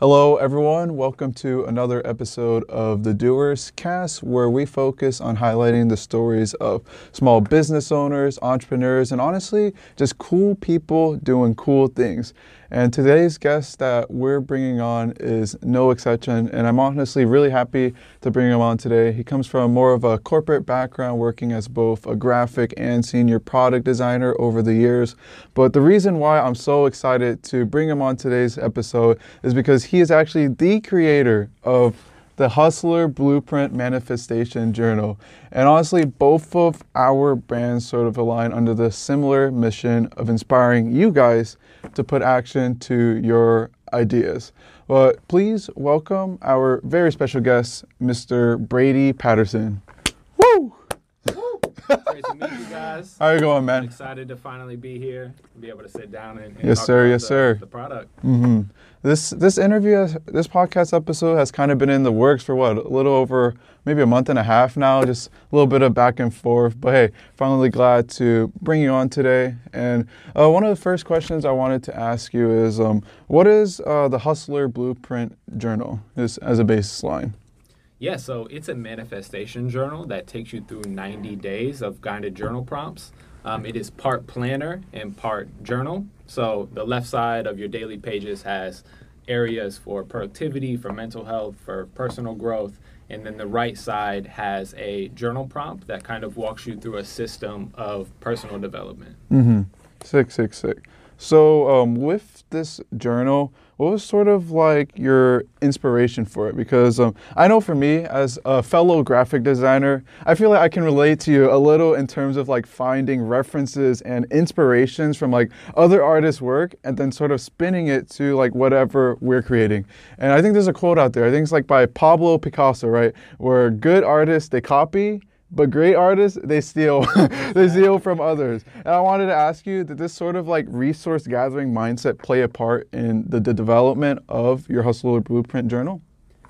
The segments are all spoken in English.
Hello, everyone. Welcome to another episode of the Doers Cast, where we focus on highlighting the stories of small business owners, entrepreneurs, and honestly, just cool people doing cool things. And today's guest that we're bringing on is no exception, and I'm honestly really happy to bring him on today. He comes from more of a corporate background, working as both a graphic and senior product designer over the years. But the reason why I'm so excited to bring him on today's episode is because he is actually the creator of the Hustler Blueprint Manifestation Journal. And honestly, both of our brands sort of align under the similar mission of inspiring you guys to put action to your ideas. But please welcome our very special guest, Mr. Brady Patterson. Woo! Great to meet you guys. How you going, man? Excited to finally be here, and be able to sit down and, and Yes, talk sir. about Yes, the, sir. The product. hmm This this interview, this podcast episode has kind of been in the works for what a little over maybe a month and a half now. Just a little bit of back and forth. But hey, finally glad to bring you on today. And uh, one of the first questions I wanted to ask you is, um, what is uh, the Hustler Blueprint Journal? Is as a baseline. Yeah, so it's a manifestation journal that takes you through 90 days of guided journal prompts. Um, it is part planner and part journal. So the left side of your daily pages has areas for productivity, for mental health, for personal growth. And then the right side has a journal prompt that kind of walks you through a system of personal development. Mm-hmm. Sick, sick, sick. So, um, with this journal, what was sort of like your inspiration for it? Because um, I know for me, as a fellow graphic designer, I feel like I can relate to you a little in terms of like finding references and inspirations from like other artists' work and then sort of spinning it to like whatever we're creating. And I think there's a quote out there, I think it's like by Pablo Picasso, right? Where good artists, they copy, but great artists they steal they steal from others and i wanted to ask you did this sort of like resource gathering mindset play a part in the, the development of your hustler blueprint journal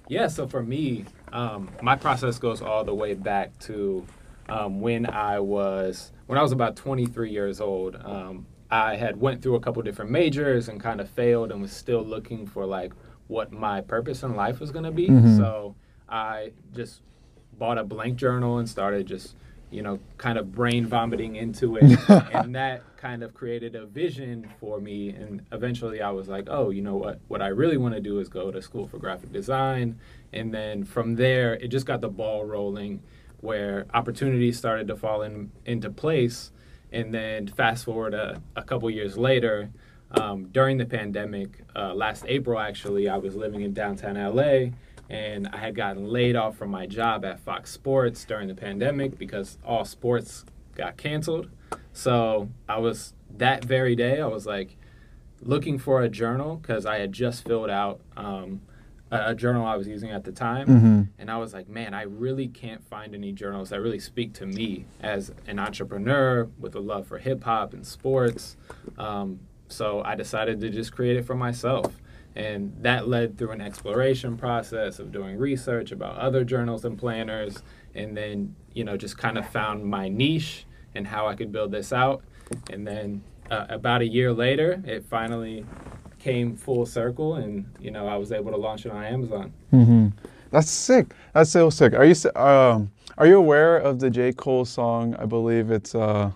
Yeah, so for me, um, my process goes all the way back to um, when I was when I was about 23 years old. Um, I had went through a couple different majors and kind of failed and was still looking for like what my purpose in life was going to be. So I just bought a blank journal and started just you know kind of brain vomiting into it. And that kind of created a vision for me. And eventually i was like oh you know what? What i really want to do is go to school for graphic design. And then from there it just got the ball rolling where opportunities started to fall in, into place. And then fast forward a, a couple years later um, during the pandemic uh, last april actually i was living in downtown la and I had gotten laid off from my job at Fox Sports during the pandemic because all sports got canceled. So I was that very day, I was like looking for a journal because I had just filled out um, a, a journal I was using at the time. mm-hmm. And I was like, man, I really can't find any journals that really speak to me as an entrepreneur with a love for hip hop and sports. Um, so I decided to just create it for myself. And that led through an exploration process of doing research about other journals and planners. And then, you know, just kind of found my niche and how I could build this out. And then uh, about a year later, it finally came full circle. And, you know, I was able to launch it on Amazon. Mm-hmm. that's sick that's so sick are you um, are you aware of the j cole song i believe it's uh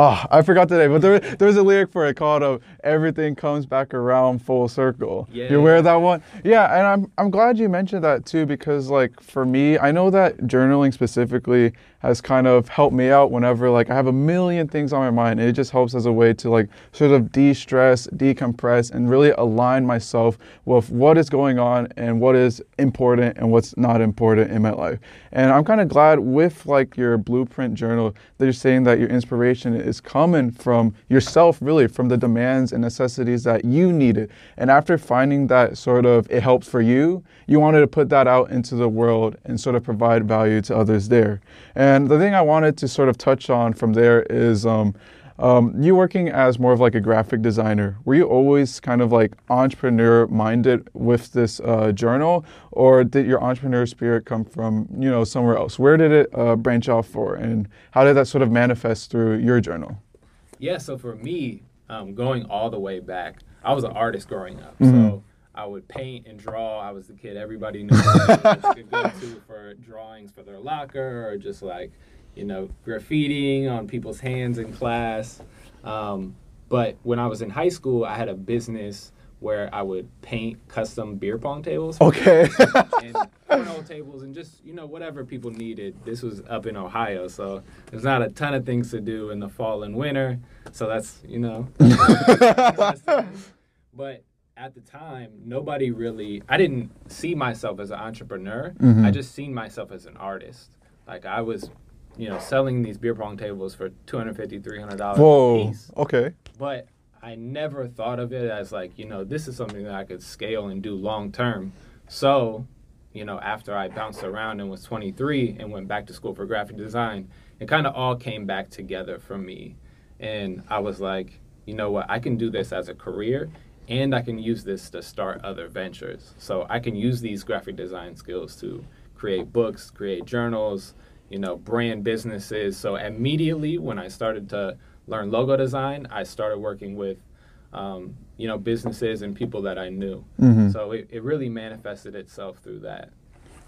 Oh, I forgot the name, but there, there was a lyric for it called uh, "Everything Comes Back Around Full Circle." Yeah. You aware of that one? Yeah, and I'm I'm glad you mentioned that too because like for me, I know that journaling specifically has kind of helped me out whenever like I have a million things on my mind. And it just helps as a way to like sort of de-stress, decompress, and really align myself with what is going on and what is important and what's not important in my life. And I'm kind of glad with like your blueprint journal that you're saying that your inspiration is coming from yourself, really, from the demands and necessities that you needed. And after finding that sort of it helps for you, you wanted to put that out into the world and sort of provide value to others there. And the thing I wanted to sort of touch on from there is um, um, you working as more of like a graphic designer, were you always kind of like entrepreneur minded with this uh, journal, or did your entrepreneur spirit come from you know somewhere else? Where did it uh, branch off for, and how did that sort of manifest through your journal? Yeah, so for me, um, going all the way back, I was an artist growing up. Mhm. So I would paint and draw. I was the kid everybody knew could go to for drawings for their locker or just like, you know, graffitiing on people's hands in class. Um, but when I was in high school, I had a business where I would paint custom beer pong tables. Okay. and cornhole tables and just you know whatever people needed. This was up in Ohio, so there's not a ton of things to do in the fall and winter. So that's you know. but at the time, nobody really. I didn't see myself as an entrepreneur. Mhm. I just seen myself as an artist. Like I was, you know, selling these beer pong tables for $250, 300 dollars a Whoa. piece Okay. but I never thought of it as like, you know, this is something that I could scale and do long term. So, you know, after I bounced around and was 23 and went back to school for graphic design, it kind of all came back together for me. And I was like, you know what, I can do this as a career and I can use this to start other ventures. So I can use these graphic design skills to create books, create journals, you know, brand businesses. So immediately when I started to learn logo design, I started working with, um, you know, businesses and people that I knew. Mhm. So it, it really manifested itself through that.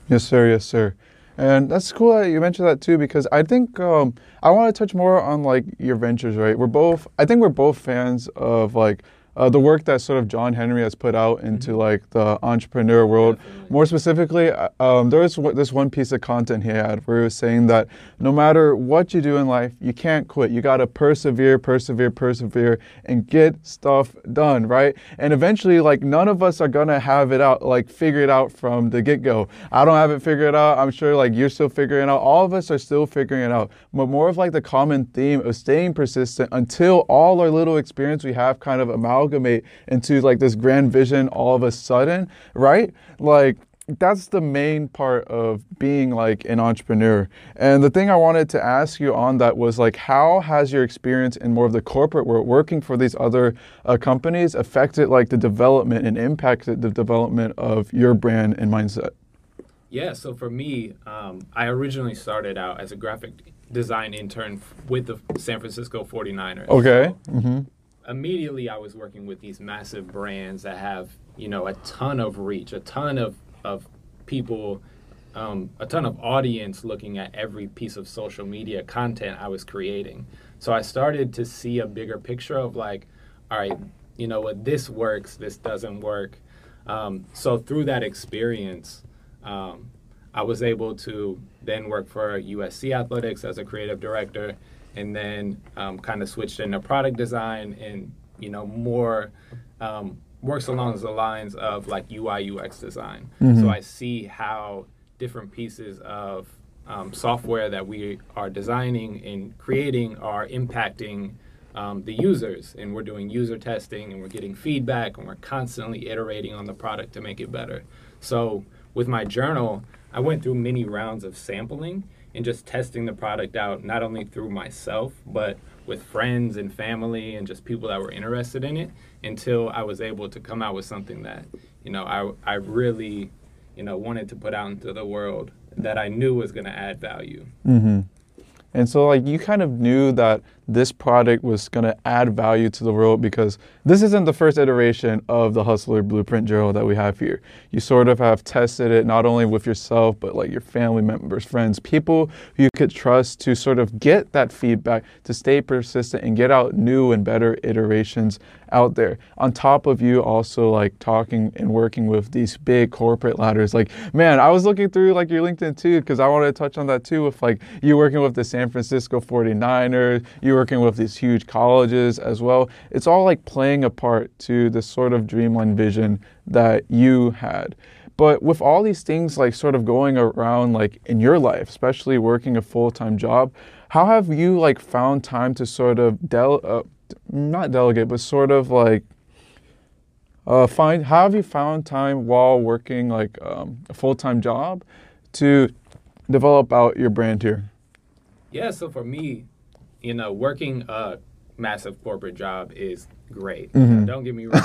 Yes, sir. Yes, sir. And that's cool that you mentioned that too, because I think um, I want to touch more on like your ventures. Right? We're both. I think we're both fans of like uh, the work that sort of John Henry has put out into like the entrepreneur world. Definitely. More specifically, uh, um, there was this one piece of content he had where he was saying that no matter what you do in life, you can't quit. You got to persevere, persevere, persevere, and get stuff done, right? And eventually, like, none of us are going to have it out, like, figure it out from the get go. I don't have it figured out. I'm sure, like, you're still figuring it out. All of us are still figuring it out. But more of, like, the common theme of staying persistent until all our little experience we have kind of amalgamate into, like, this grand vision all of a sudden, right? Like, that's the main part of being like an entrepreneur. And the thing I wanted to ask you on that was like, how has your experience in more of the corporate world, working for these other uh, companies, affected like the development and impacted the development of your brand and mindset? Yeah, so for me, um, I originally started out as a graphic design intern with the San Francisco 49ers. Okay. So Mm-hmm. Immediately I was working with these massive brands that have, you know, a ton of reach, a ton of, of people, um, a ton of audience looking at every piece of social media content I was creating. So I started to see a bigger picture of like, all right, you know what, this works, this doesn't work. Um, so through that experience, um, I was able to then work for USC Athletics as a creative director, and then um, kind of switched into product design and you know more um, works along the lines of like UI UX design. Mhm. So I see how different pieces of um, software that we are designing and creating are impacting um, the users, and we're doing user testing and we're getting feedback and we're constantly iterating on the product to make it better. So with my journal, I went through many rounds of sampling and just testing the product out, not only through myself, but with friends and family and just people that were interested in it until I was able to come out with something that, you know, I, I really, you know, wanted to put out into the world that I knew was going to add value. Mm-hmm. And so, like, you kind of knew that this product was going to add value to the world because this isn't the first iteration of the Hustler Blueprint Journal that we have here. You sort of have tested it not only with yourself, but like your family members, friends, people who you could trust to sort of get that feedback, to stay persistent and get out new and better iterations out there. On top of you also like talking and working with these big corporate ladders. Like, man, I was looking through like your LinkedIn too, because I wanted to touch on that too with like you working with the San Francisco 49ers, you working with these huge colleges as well. It's all like playing a part to the sort of dreamline vision that you had. But with all these things like sort of going around like in your life, especially working a full-time job, how have you like found time to sort of del uh, not delegate, but sort of like uh, find how have you found time while working like um, a full-time job to develop out your brand here? Yeah, so for me, you know, working a massive corporate job is great. Mhm. Don't get me wrong.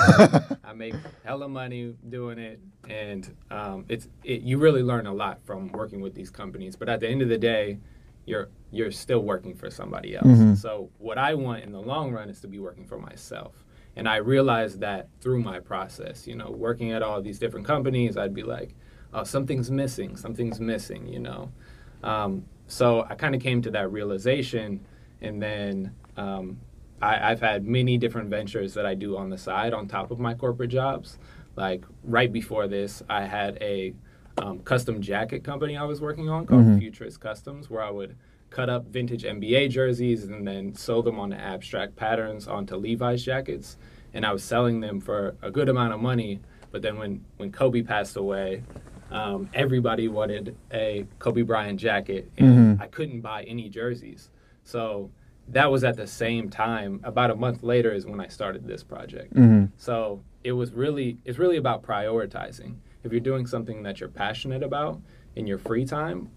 I make hella money doing it, and um, it's it, you really learn a lot from working with these companies. But at the end of the day, you're you're still working for somebody else. Mhm. So what I want in the long run is to be working for myself. And I realized that through my process, you know, working at all these different companies, I'd be like, oh, something's missing, something's missing, you know. Um, so I kind of came to that realization, and then um, I, I've had many different ventures that I do on the side on top of my corporate jobs. Like right before this, I had a um, custom jacket company I was working on called Mhm. Futurist Customs, where I would cut up vintage NBA jerseys and then sew them onto abstract patterns onto Levi's jackets. And I was selling them for a good amount of money. But then when, when Kobe passed away, um, everybody wanted a Kobe Bryant jacket, and Mhm. I couldn't buy any jerseys. So that was at the same time. About a month later is when I started this project. Mhm. So it was really it's really about prioritizing. If you're doing something that you're passionate about in your free time,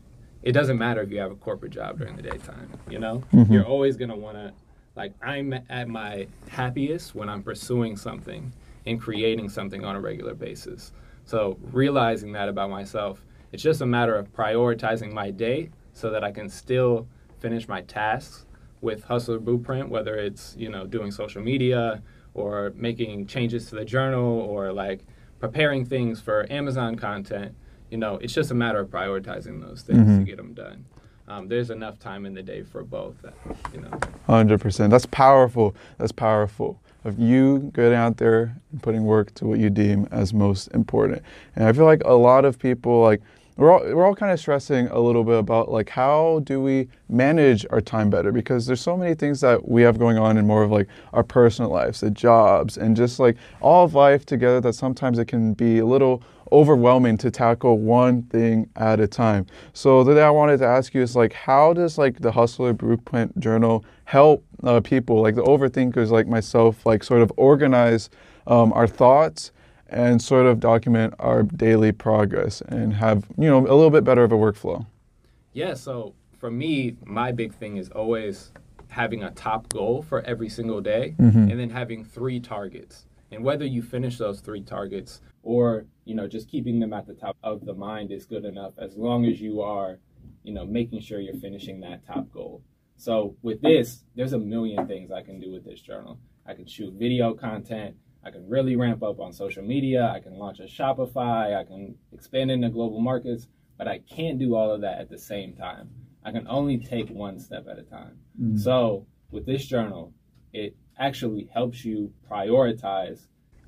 it doesn't matter if you have a corporate job during the daytime. You know, Mhm. you're always gonna want to like I'm at my happiest when I'm pursuing something and creating something on a regular basis. So realizing that about myself, it's just a matter of prioritizing my day so that I can still finish my tasks with Hustler Blueprint, whether it's you know doing social media or making changes to the journal or like preparing things for Amazon content. You know, it's just a matter of prioritizing those things to Mhm. get them done. Um, there's enough time in the day for both. That, you know. Hundred percent. That's powerful. That's powerful. Of you getting out there and putting work to what you deem as most important. And I feel like a lot of people like we're all we're all kind of stressing a little bit about like how do we manage our time better because there's so many things that we have going on in more of like our personal lives, the jobs, and just like all of life together that sometimes it can be a little overwhelming to tackle one thing at a time. So the thing I wanted to ask you is like, how does like the Hustler Blueprint Journal help uh, people like the overthinkers like myself like sort of organize um, our thoughts and sort of document our daily progress and have you know a little bit better of a workflow. Yeah, so for me, my big thing is always having a top goal for every single day Mhm. and then having three targets. And whether you finish those three targets or, you know, just keeping them at the top of the mind is good enough as long as you are, you know, making sure you're finishing that top goal. So with this, there's a million things I can do with this journal. I can shoot video content. I can really ramp up on social media. I can launch a Shopify. I can expand into global markets, but I can't do all of that at the same time. I can only take one step at a time. So with this journal, it actually helps you prioritize.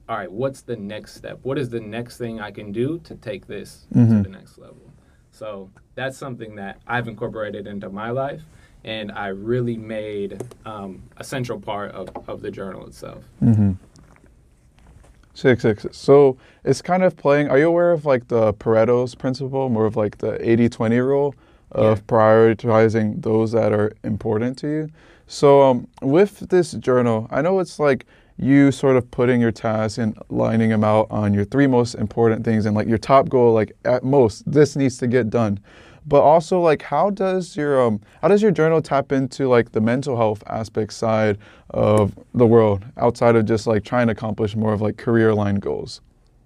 All right, what's the next step? What is the next thing I can do to take this Mhm. to the next level? So that's something that I've incorporated into my life, and I really made um, a central part of, of the journal itself. Mm-hmm. Six six. So it's kind of playing. Are you aware of like the Pareto's principle, more of like the 80-20 rule of Yeah. prioritizing those that are important to you? So um, with this journal, I know it's like you sort of putting your tasks and lining them out on your three most important things and like your top goal. Like at most, this needs to get done. But also like how does your um how does your journal tap into like the mental health aspect side of the world outside of just like trying to accomplish more of like career line goals?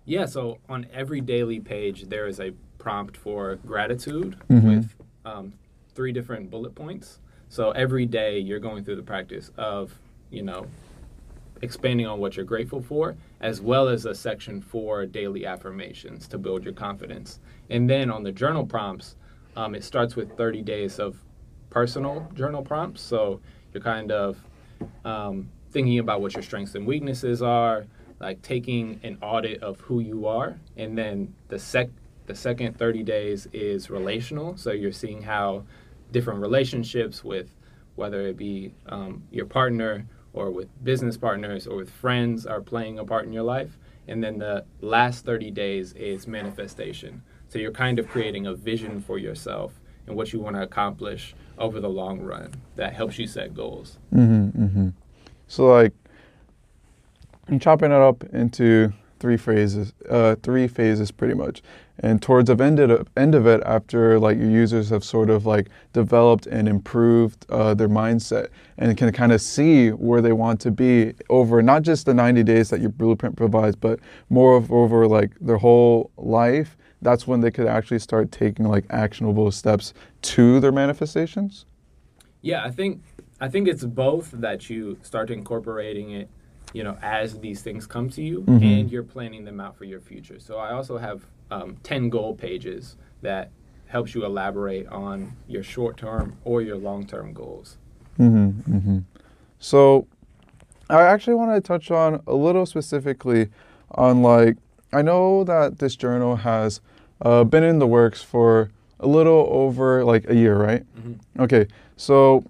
Yeah, so on every daily page, there is a prompt for gratitude Mhm. with um, three different bullet points. So every day, you're going through the practice of, you know, expanding on what you're grateful for, as well as a section for daily affirmations to build your confidence. And then on the journal prompts, um, it starts with 30 days of personal journal prompts. So you're kind of um, thinking about what your strengths and weaknesses are, like taking an audit of who you are, and then the sec the second 30 days is relational. So you're seeing how different relationships with whether it be um, your partner or with business partners or with friends are playing a part in your life. And then the last 30 days is manifestation. So you're kind of creating a vision for yourself and what you want to accomplish over the long run that helps you set goals. Mm-hmm, mm-hmm. So like I'm chopping it up into three phases, uh, three phases pretty much. And towards the end of, it- end of it, after like your users have sort of like developed and improved uh, their mindset and can kind of see where they want to be over not just the 90 days that your blueprint provides, but more of over like their whole life. That's when they could actually start taking like actionable steps to their manifestations. Yeah, I think I think it's both that you start incorporating it you know, as these things come to you, Mhm. and you're planning them out for your future. So I also have um, ten goal pages that helps you elaborate on your short term or your long term goals. Mm-hmm, mm-hmm. So, I actually want to touch on a little specifically on like I know that this journal has uh, been in the works for a little over like a year, right? Mm-hmm. Okay, so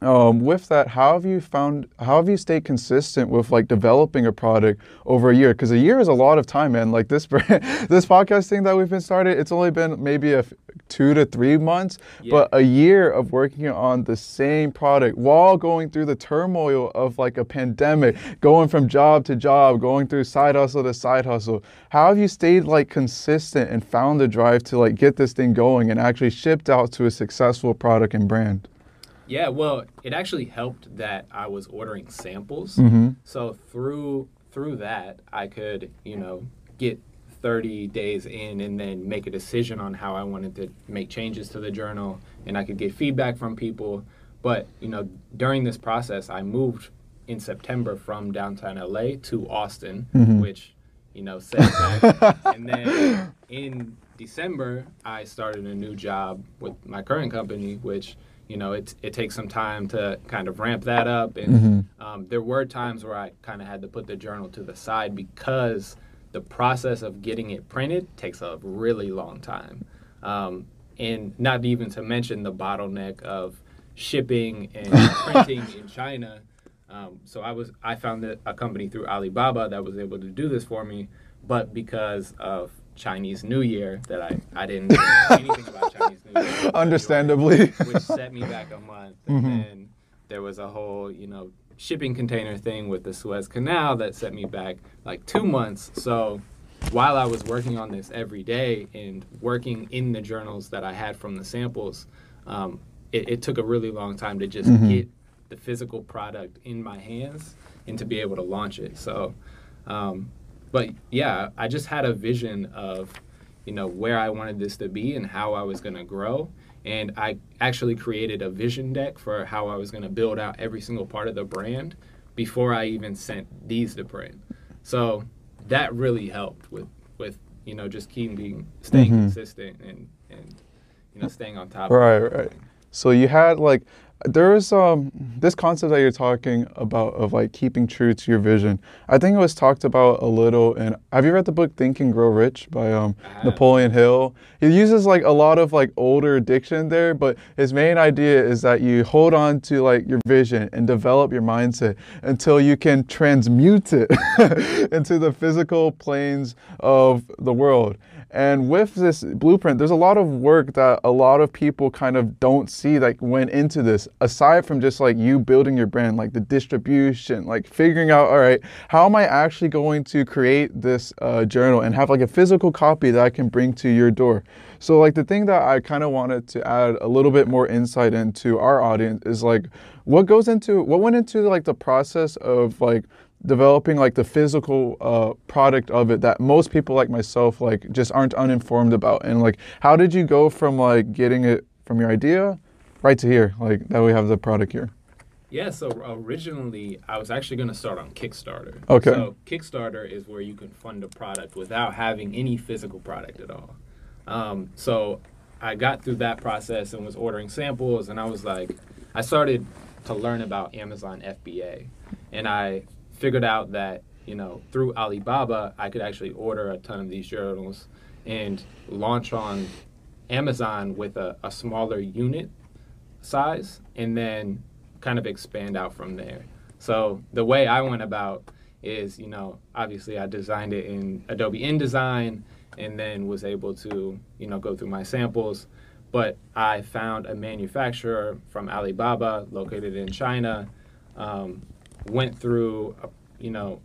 um, with that, how have you found? How have you stayed consistent with like developing a product over a year? Because a year is a lot of time, man. Like this, this podcast thing that we've been started, it's only been maybe a f- two to three months, Yeah. but a year of working on the same product while going through the turmoil of like a pandemic, going from job to job, going through side hustle to side hustle. How have you stayed like consistent and found the drive to like get this thing going and actually shipped out to a successful product and brand? Yeah, well, it actually helped that I was ordering samples. Mm-hmm. So through through that, I could, you know, get 30 days in and then make a decision on how I wanted to make changes to the journal and I could get feedback from people. But, you know, during this process, I moved in September from downtown LA to Austin, Mhm. which, you know, set back. and then in December, I started a new job with my current company, which you know it it takes some time to kind of ramp that up, and Mhm. um, there were times where I kind of had to put the journal to the side because the process of getting it printed takes a really long time, um, and not even to mention the bottleneck of shipping and printing in China. Um, so I was I found a company through Alibaba that was able to do this for me, but because of Chinese New Year that I, I didn't know anything about Chinese New Year. Understandably. Which set me back a month. And Mhm. then there was a whole, you know, shipping container thing with the Suez Canal that set me back like two months. So while I was working on this every day and working in the journals that I had from the samples, um, it, it took a really long time to just Mhm. get the physical product in my hands and to be able to launch it. So, um, but yeah, I just had a vision of, you know, where I wanted this to be and how I was going to grow. And I actually created a vision deck for how I was going to build out every single part of the brand before I even sent these to print. So that really helped with, with you know, just keeping, being, staying Mhm. consistent and, and, you know, staying on top. Right, right. So you had like there was um this concept that you're talking about of like keeping true to your vision. I think it was talked about a little and have you read the book Think and Grow Rich by um Napoleon Hill? He uses like a lot of like older diction there, but his main idea is that you hold on to like your vision and develop your mindset until you can transmute it into the physical planes of the world. And with this blueprint, there's a lot of work that a lot of people kind of don't see that went into this, aside from just like you building your brand, like the distribution, like figuring out, all right, how am I actually going to create this uh, journal and have like a physical copy that I can bring to your door? So, like, the thing that I kind of wanted to add a little bit more insight into our audience is like, what goes into, what went into like the process of like, developing like the physical uh, product of it that most people like myself like just aren't uninformed about and like how did you go from like getting it from your idea right to here like that we have the product here Yeah, so originally I was actually going to start on Kickstarter. Okay. So Kickstarter is where you can fund a product without having any physical product at all. Um, so I got through that process and was ordering samples, and I was like, I started to learn about Amazon FBA, and I figured out that you know through Alibaba I could actually order a ton of these journals and launch on Amazon with a, a smaller unit size and then kind of expand out from there. So the way I went about is, you know, obviously I designed it in Adobe InDesign and then was able to, you know, go through my samples. But I found a manufacturer from Alibaba located in China, um, went through, uh, you know,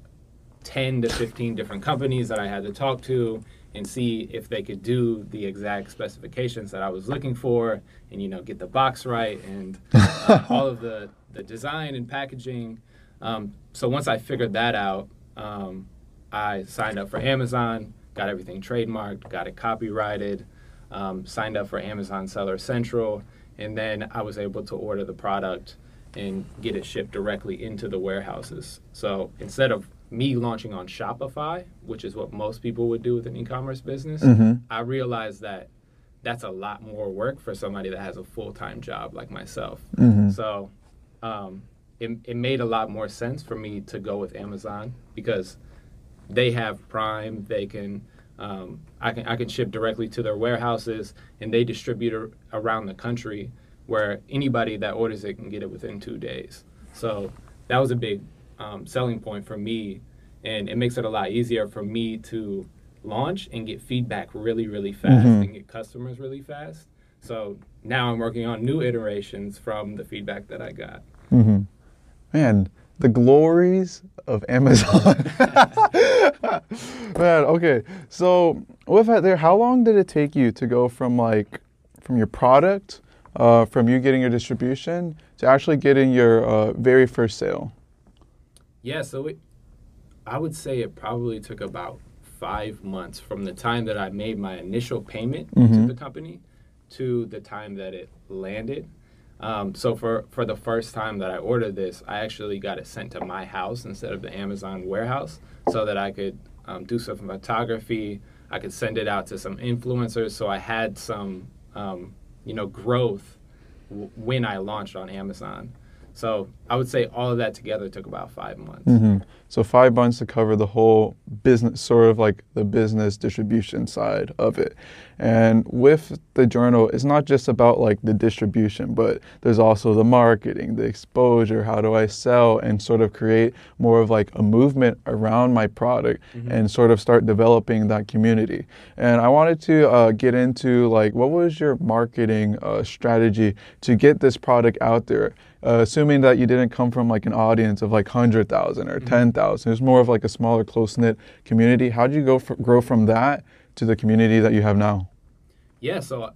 10 to 15 different companies that I had to talk to and see if they could do the exact specifications that I was looking for and you know get the box right and uh, all of the the design and packaging. Um, so once I figured that out um, I signed up for Amazon got everything trademarked got it copyrighted um, signed up for Amazon Seller Central and then I was able to order the product and get it shipped directly into the warehouses. So instead of me launching on Shopify, which is what most people would do with an e-commerce business, Mm-hmm. I realized that that's a lot more work for somebody that has a full-time job like myself. Mm-hmm. So um, it, it made a lot more sense for me to go with Amazon because they have Prime. They can um, I can I can ship directly to their warehouses, and they distribute around the country where anybody that orders it can get it within two days. So that was a big um, selling point for me, and it makes it a lot easier for me to launch and get feedback really really fast Mhm. and get customers really fast. So now I'm working on new iterations from the feedback that I got. Mm-hmm. Man, the glories of Amazon. Man, okay. So with that there, how long did it take you to go from like from your product, uh, from you getting your distribution to actually getting your uh, very first sale? Yeah, so it, I would say it probably took about five months from the time that I made my initial payment to Mhm. the company to the time that it landed. Um, so for, for the first time that I ordered this, I actually got it sent to my house instead of the Amazon warehouse so that I could um, do some photography. I could send it out to some influencers. So I had some, um, you know, growth w- when I launched on Amazon. So I would say all of that together took about five months. hmm So five months to cover the whole business, sort of like the business distribution side of it. And with the journal, it's not just about like the distribution, but there's also the marketing, the exposure. How do I sell and sort of create more of like a movement around my product and sort of start developing that community. And I wanted to uh, get into like what was your marketing uh, strategy to get this product out there? uh, assuming that you didn't come from like an audience of like 100,000 or 10,000. It was more of like a smaller, close knit community. How did you go grow from that to the community that you have now? Yeah, so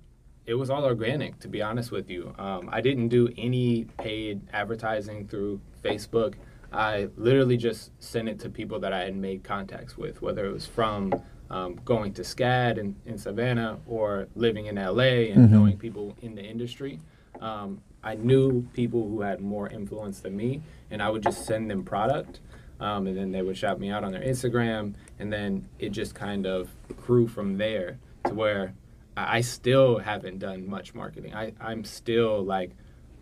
it was all organic, to be honest with you. Um, I didn't do any paid advertising through Facebook. I literally just sent it to people that I had made contacts with, whether it was from um, going to SCAD in, in Savannah or living in LA and Mhm. knowing people in the industry. Um, I knew people who had more influence than me, and I would just send them product. Um, and then they would shout me out on their Instagram, and then it just kind of grew from there to where I still haven't done much marketing. I, I'm still like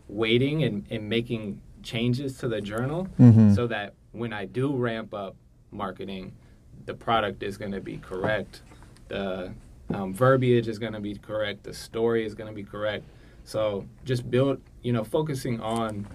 waiting and, and making changes to the journal Mhm. so that when I do ramp up marketing, the product is going to be correct, the um, verbiage is going to be correct, the story is going to be correct. So just build, you know, focusing on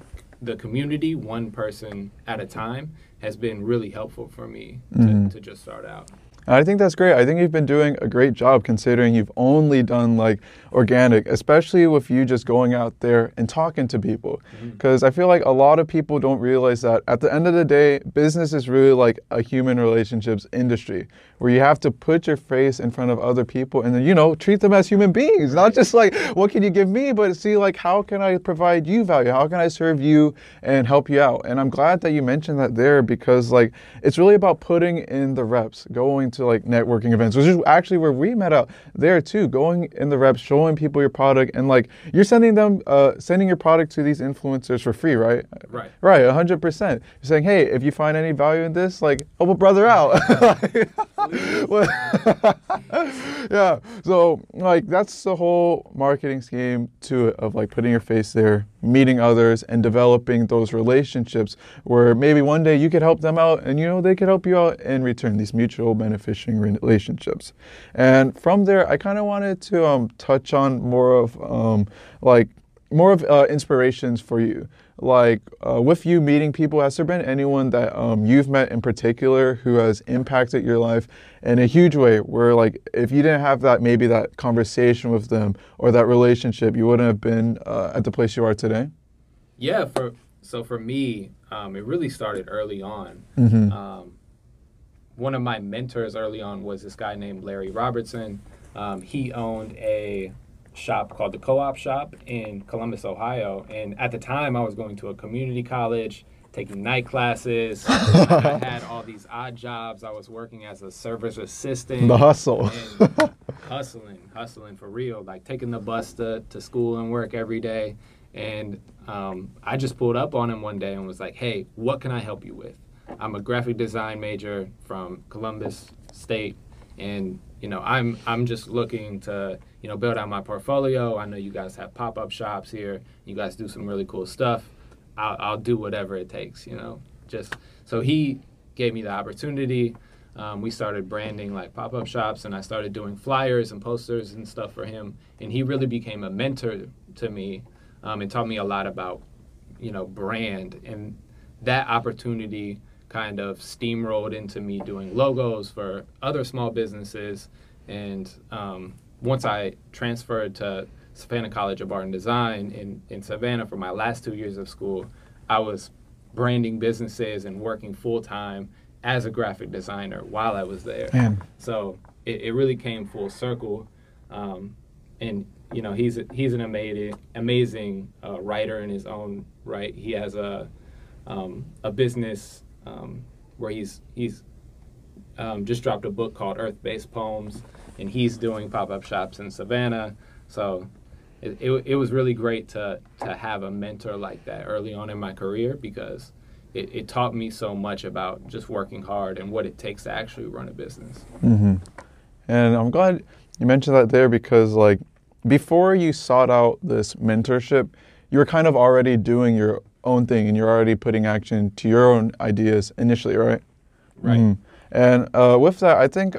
the community one person at a time has been really helpful for me to, Mhm. to just start out. And I think that's great. I think you've been doing a great job considering you've only done like organic, especially with you just going out there and talking to people. Mm-hmm. Because I feel like a lot of people don't realize that at the end of the day, business is really like a human relationships industry where you have to put your face in front of other people and then, you know, treat them as human beings, not just like, what can you give me, but see, like, how can I provide you value? How can I serve you and help you out? And I'm glad that you mentioned that there because, like, it's really about putting in the reps, going to like networking events, which is actually where we met out there too, going in the reps, showing people your product, and like, you're sending them, uh, sending your product to these influencers for free, right? Right. Right, 100%. You're saying, hey, if you find any value in this, like, help a brother out. Yeah, so, like, that's the whole marketing scheme to it of like putting your face there, meeting others, and developing those relationships where maybe one day you could help them out and, you know, they could help you out in return, these mutual beneficial relationships. And from there, I kind of wanted to um, touch on more of um, like, more of uh, inspirations for you. Like uh, with you meeting people, has there been anyone that um, you've met in particular who has impacted your life in a huge way? Where like if you didn't have that, maybe that conversation with them or that relationship, you wouldn't have been uh, at the place you are today. Yeah, for so for me, um, it really started early on. Mm-hmm. Um, one of my mentors early on was this guy named Larry Robertson. Um, he owned a shop called the Co-op Shop in Columbus, Ohio, and at the time I was going to a community college, taking night classes. I had all these odd jobs. I was working as a service assistant. The hustle. hustling, hustling for real, like taking the bus to, to school and work every day. And um, I just pulled up on him one day and was like, hey, what can I help you with? I'm a graphic design major from Columbus State, and you know, I'm I'm just looking to you know build out my portfolio. I know you guys have pop up shops here. You guys do some really cool stuff. I'll, I'll do whatever it takes. You know, just so he gave me the opportunity. Um, we started branding like pop up shops, and I started doing flyers and posters and stuff for him. And he really became a mentor to me um, and taught me a lot about, you know, brand. And that opportunity kind of steamrolled into me doing logos for other small businesses. And um, once I transferred to Savannah College of Art and Design in, in Savannah for my last two years of school, I was branding businesses and working full time as a graphic designer while I was there. So it, it really came full circle. Um, and you know he's he's an amazing amazing uh, writer in his own right. He has a um, a business um, where he's he's um, just dropped a book called Earth Based Poems, and he's doing pop up shops in Savannah. So it, it, it was really great to to have a mentor like that early on in my career because it, it taught me so much about just working hard and what it takes to actually run a business. Mm-hmm. And I'm glad you mentioned that there because, like, before you sought out this mentorship, you were kind of already doing your own thing and you're already putting action to your own ideas initially, right? Right. Mm-hmm. And uh, with that, I think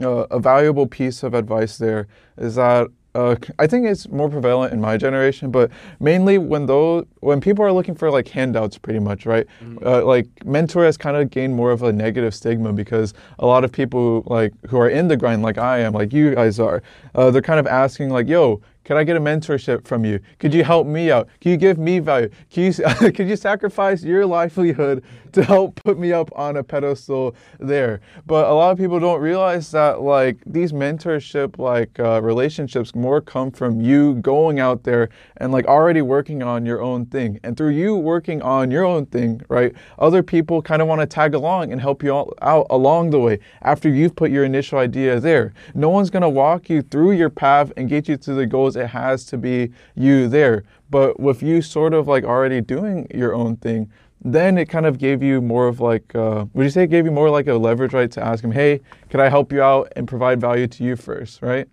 uh, a valuable piece of advice there is that uh, I think it's more prevalent in my generation, but mainly when those when people are looking for like handouts, pretty much, right? Mm-hmm. Uh, like mentor has kind of gained more of a negative stigma because a lot of people like who are in the grind, like I am, like you guys are, uh, they're kind of asking like, "Yo, could I get a mentorship from you? Could you help me out? Can you give me value? Can you, could you sacrifice your livelihood to help put me up on a pedestal there? But a lot of people don't realize that like these mentorship like uh, relationships more come from you going out there and like already working on your own thing. And through you working on your own thing, right? Other people kind of want to tag along and help you out along the way after you've put your initial idea there. No one's going to walk you through your path and get you to the goals it has to be you there. But with you sort of like already doing your own thing, then it kind of gave you more of like, uh, would you say it gave you more like a leverage, right, to ask him, hey, could I help you out and provide value to you first, right?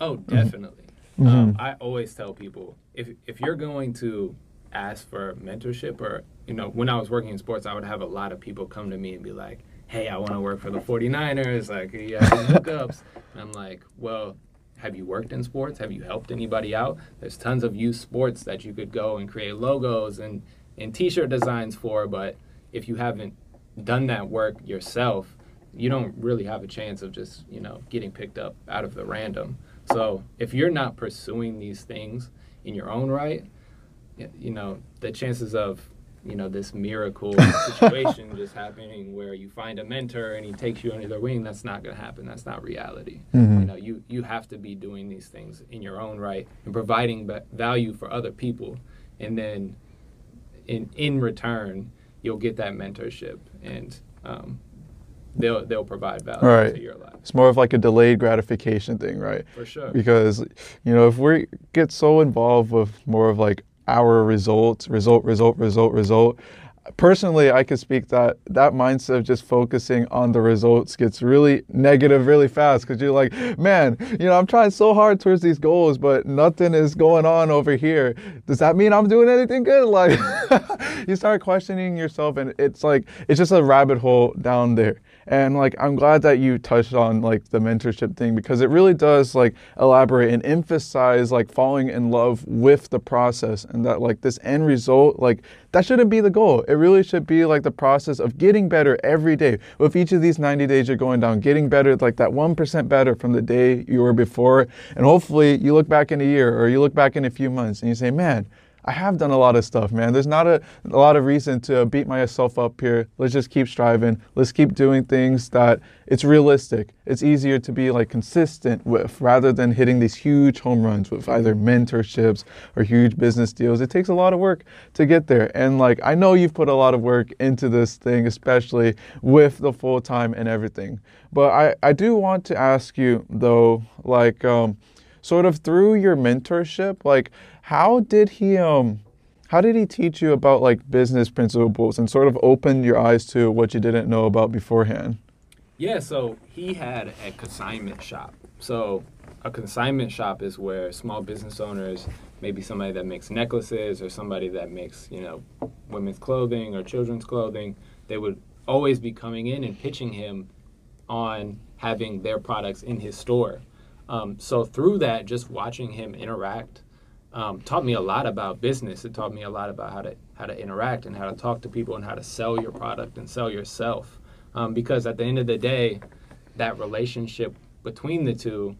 Oh, definitely. Mm-hmm. Um, I always tell people if if you're going to ask for mentorship, or you know, when I was working in sports, I would have a lot of people come to me and be like, hey, I want to work for the 49ers. Like, yeah, hookups. and I'm like, well, have you worked in sports? Have you helped anybody out? There's tons of youth sports that you could go and create logos and, and t-shirt designs for, but if you haven't done that work yourself, you don't really have a chance of just, you know, getting picked up out of the random. So if you're not pursuing these things in your own right, you know, the chances of you know this miracle situation just happening where you find a mentor and he takes you under their wing that's not going to happen that's not reality mm-hmm. you know you you have to be doing these things in your own right and providing value for other people and then in in return you'll get that mentorship and um, they'll they'll provide value right. to your life. It's more of like a delayed gratification thing, right? For sure. Because you know if we get so involved with more of like our results, result, result, result, result. Personally, I could speak that that mindset of just focusing on the results gets really negative really fast because you're like, man, you know, I'm trying so hard towards these goals, but nothing is going on over here. Does that mean I'm doing anything good? Like, you start questioning yourself, and it's like, it's just a rabbit hole down there. And like I'm glad that you touched on like the mentorship thing because it really does like elaborate and emphasize like falling in love with the process and that like this end result like that shouldn't be the goal. It really should be like the process of getting better every day. With each of these 90 days you're going down, getting better like that 1% better from the day you were before. And hopefully you look back in a year or you look back in a few months and you say, "Man, I have done a lot of stuff, man. There's not a, a lot of reason to beat myself up here. Let's just keep striving. Let's keep doing things that it's realistic. It's easier to be like consistent with rather than hitting these huge home runs with either mentorships or huge business deals. It takes a lot of work to get there. And like I know you've put a lot of work into this thing, especially with the full time and everything. But I, I do want to ask you though, like um, sort of through your mentorship, like how did he um how did he teach you about like business principles and sort of open your eyes to what you didn't know about beforehand? Yeah, so he had a consignment shop. So a consignment shop is where small business owners, maybe somebody that makes necklaces or somebody that makes, you know, women's clothing or children's clothing, they would always be coming in and pitching him on having their products in his store. Um, so through that, just watching him interact um, taught me a lot about business. It taught me a lot about how to how to interact and how to talk to people and how to sell your product and sell yourself. Um, because at the end of the day, that relationship between the two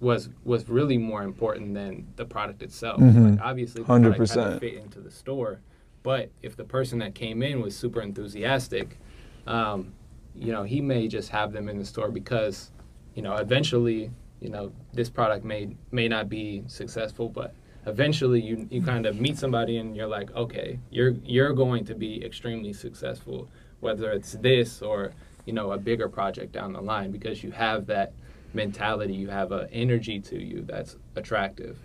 was was really more important than the product itself. Mhm. Like obviously, the 100%. product had to fit into the store, but if the person that came in was super enthusiastic, um, you know, he may just have them in the store because, you know, eventually, you know, this product may may not be successful, but eventually you you kind of meet somebody and you're like, okay, you're you're going to be extremely successful, whether it's this or you know a bigger project down the line because you have that mentality, you have an energy to you that's attractive.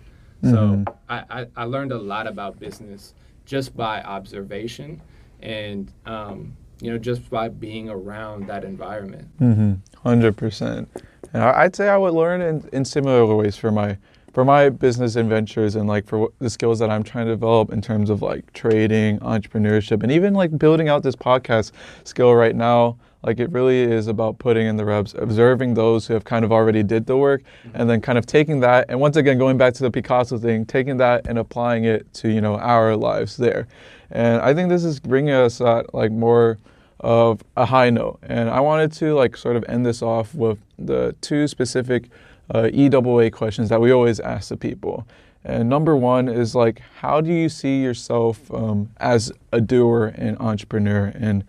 Mhm. So I, I, I learned a lot about business just by observation and um, you know just by being around that environment. Mm-hmm. Hundred percent. And I- I'd say I would learn in, in similar ways for my for my business adventures and like for the skills that I'm trying to develop in terms of like trading, entrepreneurship, and even like building out this podcast skill right now. Like it really is about putting in the reps, observing those who have kind of already did the work, mm-hmm. and then kind of taking that and once again going back to the Picasso thing, taking that and applying it to you know our lives there. And I think this is bringing us at like more of a high note. And I wanted to like sort of end this off with the two specific uh, EAA questions that we always ask the people. And number one is like, how do you see yourself um, as a doer and entrepreneur? And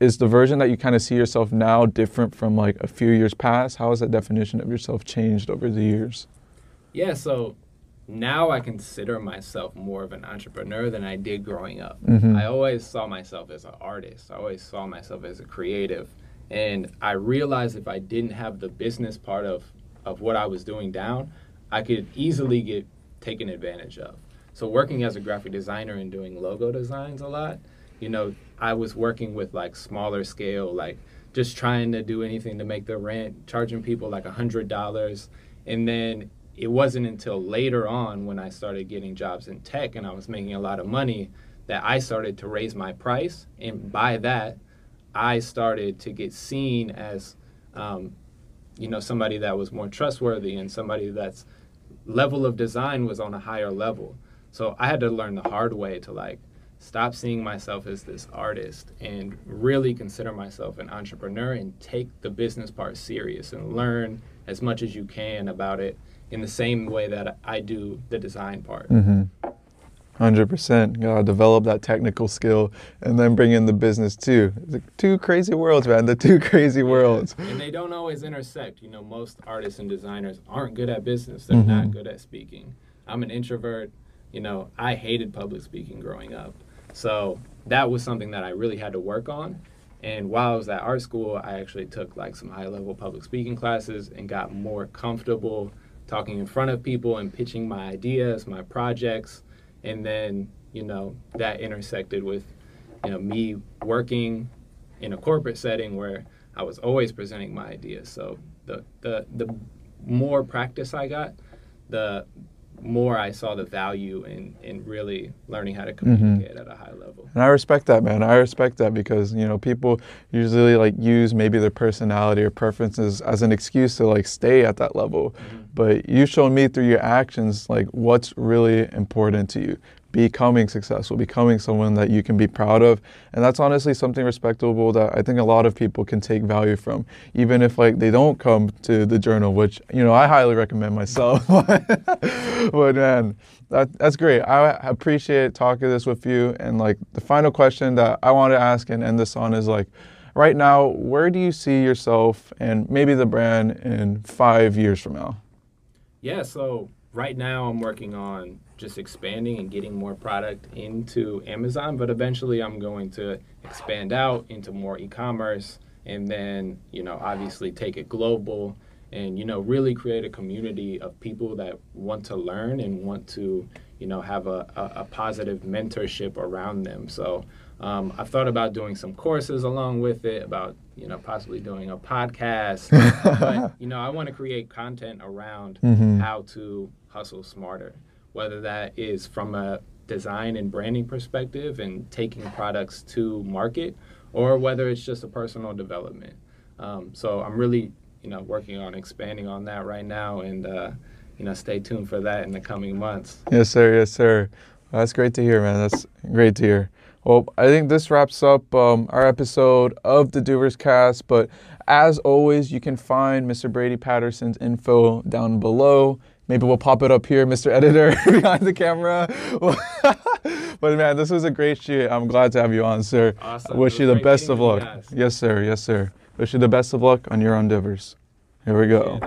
is the version that you kind of see yourself now different from like a few years past? How has that definition of yourself changed over the years? Yeah, so now I consider myself more of an entrepreneur than I did growing up. Mhm. I always saw myself as an artist. I always saw myself as a creative. And I realized if I didn't have the business part of, of what I was doing down, I could easily get taken advantage of. So working as a graphic designer and doing logo designs a lot, you know, I was working with like smaller scale, like just trying to do anything to make the rent, charging people like a hundred dollars. And then it wasn't until later on when I started getting jobs in tech and I was making a lot of money that I started to raise my price. And by that, I started to get seen as, um, you know, somebody that was more trustworthy and somebody that's level of design was on a higher level. So I had to learn the hard way to like stop seeing myself as this artist and really consider myself an entrepreneur and take the business part serious and learn as much as you can about it in the same way that I do the design part. Mm-hmm. Hundred percent. Gotta develop that technical skill and then bring in the business too. The two crazy worlds, man. The two crazy worlds. And they don't always intersect. You know, most artists and designers aren't good at business. They're Mhm. not good at speaking. I'm an introvert. You know, I hated public speaking growing up. So that was something that I really had to work on. And while I was at art school, I actually took like some high level public speaking classes and got more comfortable talking in front of people and pitching my ideas, my projects. And then, you know, that intersected with, you know, me working in a corporate setting where I was always presenting my ideas. So the the the more practice I got, the more I saw the value in in really learning how to communicate at a high level. And I respect that, man. I respect that because you know people usually like use maybe their personality or preferences as an excuse to like stay at that level. Mm-hmm. But you've shown me through your actions like what's really important to you. Becoming successful, becoming someone that you can be proud of, and that's honestly something respectable that I think a lot of people can take value from, even if like they don't come to the journal, which you know I highly recommend myself. but man, that, that's great. I appreciate talking this with you. And like the final question that I want to ask and end this on is like, right now, where do you see yourself and maybe the brand in five years from now? Yeah, so right now I'm working on just expanding and getting more product into Amazon, but eventually I'm going to expand out into more e-commerce and then, you know, obviously take it global and you know really create a community of people that want to learn and want to you know have a, a, a positive mentorship around them. So um, i've thought about doing some courses along with it about you know possibly doing a podcast. But you know i want to create content around Mhm. how to hustle smarter whether that is from a design and branding perspective and taking products to market or whether it's just a personal development um, so i'm really you know working on expanding on that right now and uh, you know stay tuned for that in the coming months Yes, sir. Yes, sir. That's great to hear, man. That's great to hear. Well, I think this wraps up um, our episode of the Doers Cast. But as always, you can find Mr. Brady Patterson's info down below. Maybe we'll pop it up here, Mr. Editor, behind the camera. but man, this was a great shoot. I'm glad to have you on, sir. Awesome. I wish you the best of luck. guys. Yes, sir. Yes, sir. Wish you the best of luck on your endeavors. Here we go.